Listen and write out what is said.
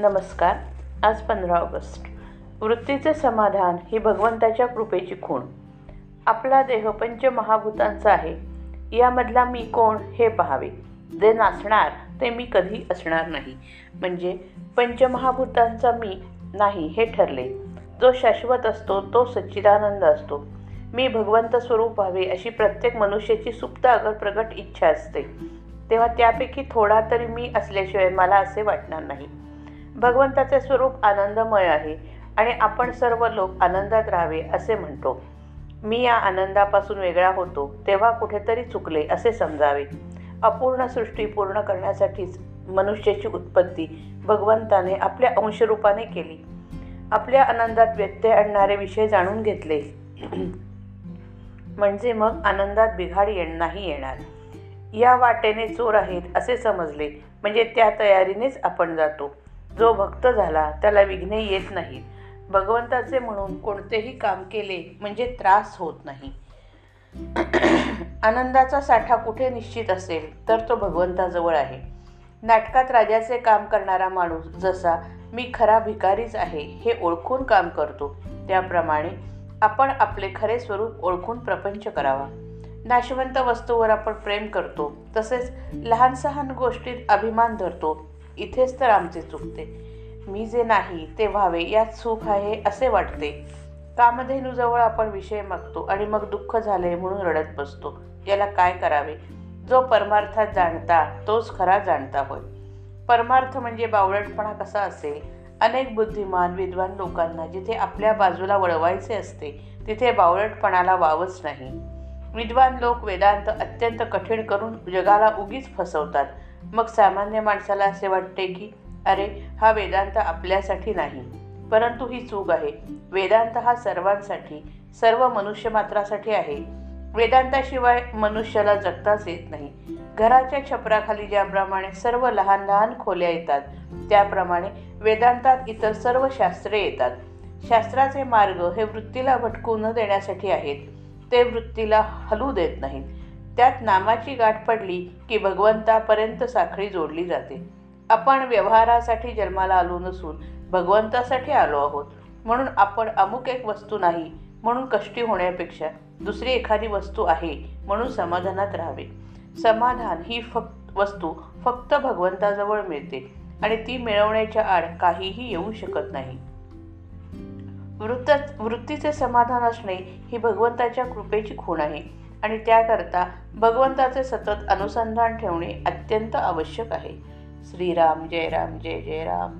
नमस्कार आज पंधरा ऑगस्ट. वृत्तीचे समाधान ही भगवंताच्या कृपेची खूण. आपला देह पंचमहाभूतांचा आहे. यामधला मी कोण हे पहावे? जे नाचणार ते मी कधी असणार नाही. म्हणजे पंचमहाभूतांचा मी नाही हे ठरले. जो शाश्वत असतो तो सच्चिदानंद असतो. मी भगवंत स्वरूप व्हावे अशी प्रत्येक मनुष्याची सुप्त अगर प्रगट इच्छा असते. तेव्हा त्यापैकी थोडा तरी मी असल्याशिवाय मला असे वाटणार नाही. भगवंताचे स्वरूप आनंदमय आहे आणि आपण सर्व लोक आनंदात राहावे असे म्हणतो. मी या आनंदापासून वेगळा होतो तेव्हा कुठेतरी चुकले असे समजावे. अपूर्ण सृष्टी पूर्ण करण्यासाठीच मनुष्याची उत्पत्ती भगवंताने आपल्या अंशरूपाने केली. आपल्या आनंदात व्यत्यय आणणारे विषय जाणून घेतले. म्हणजे मग आनंदात बिघाड ये नाही येणार. या वाटेने चोर आहेत असे समजले. म्हणजे त्या तयारीनेच आपण जातो. जो भक्त झाला त्याला विघ्ने येत नाहीत भगवंताचे म्हणून कोणतेही काम केले म्हणजे त्रास होत नाही. आनंदाचा साठा कुठे निश्चित असेल तर तो भगवंताजवळ आहे. नाटकात राजाचे काम करणारा माणूस जसा मी खरा भिकारीच आहे हे ओळखून काम करतो. त्याप्रमाणे आपण आपले खरे स्वरूप ओळखून प्रपंच करावा. नाशवंत वस्तूवर आपण प्रेम करतो तसेच लहान सहान गोष्टीत अभिमान धरतो. इथेच तर आमचे चुकते. मी जे नाही ते व्हावे यात सुख आहे असे वाटते. कामधेनूजवळ आपण विषय मागतो आणि मग दुःख झाले म्हणून रडत बसतो. याला काय करावे? जो परमार्थात जाणता तोच खरा जाणता होय. परमार्थ म्हणजे बावळटपणा कसा असेल? अनेक बुद्धिमान विद्वान लोकांना जिथे आपल्या बाजूला वळवायचे असते तिथे बावळटपणाला वावच नाही. विद्वान लोक वेदांत अत्यंत कठीण करून जगाला उगीच फसवतात. मग सामान्य माणसाला असे वाटते की अरे हा वेदांत आपल्यासाठी नाही. परंतु ही चूक आहे. वेदांत हा सर्वांसाठी सर्व मनुष्यमात्रासाठी आहे. वेदांताशिवाय मनुष्याला जगताच येत नाही. घराच्या छपराखाली ज्याप्रमाणे सर्व लहान लहान खोल्या येतात त्याप्रमाणे वेदांतात इतर सर्व शास्त्रे येतात. शास्त्राचे मार्ग हे वृत्तीला भटकू न देण्यासाठी आहेत. ते वृत्तीला हलू देत नाहीत. त्यात नामाची गाठ पडली की भगवंतापर्यंत साखळी जोडली जाते. आपण व्यवहारासाठी जन्माला आलो नसून भगवंतासाठी आलो आहोत. म्हणून आपण अमुक एक वस्तू नाही म्हणून कष्टी होण्यापेक्षा दुसरी एखादी वस्तू आहे म्हणून समाधानात राहावे. समाधान ही फक्त वस्तू फक्त भगवंताजवळ मिळते आणि ती मिळवण्याच्या आड काहीही येऊ शकत नाही. वृत्त वृत्तीचे समाधान असणे ही भगवंताच्या कृपेची खूण आहे. आणि त्याकरता भगवंताचे सतत अनुसंधान ठेवणे अत्यंत आवश्यक आहे. श्रीराम जय राम जय जय राम.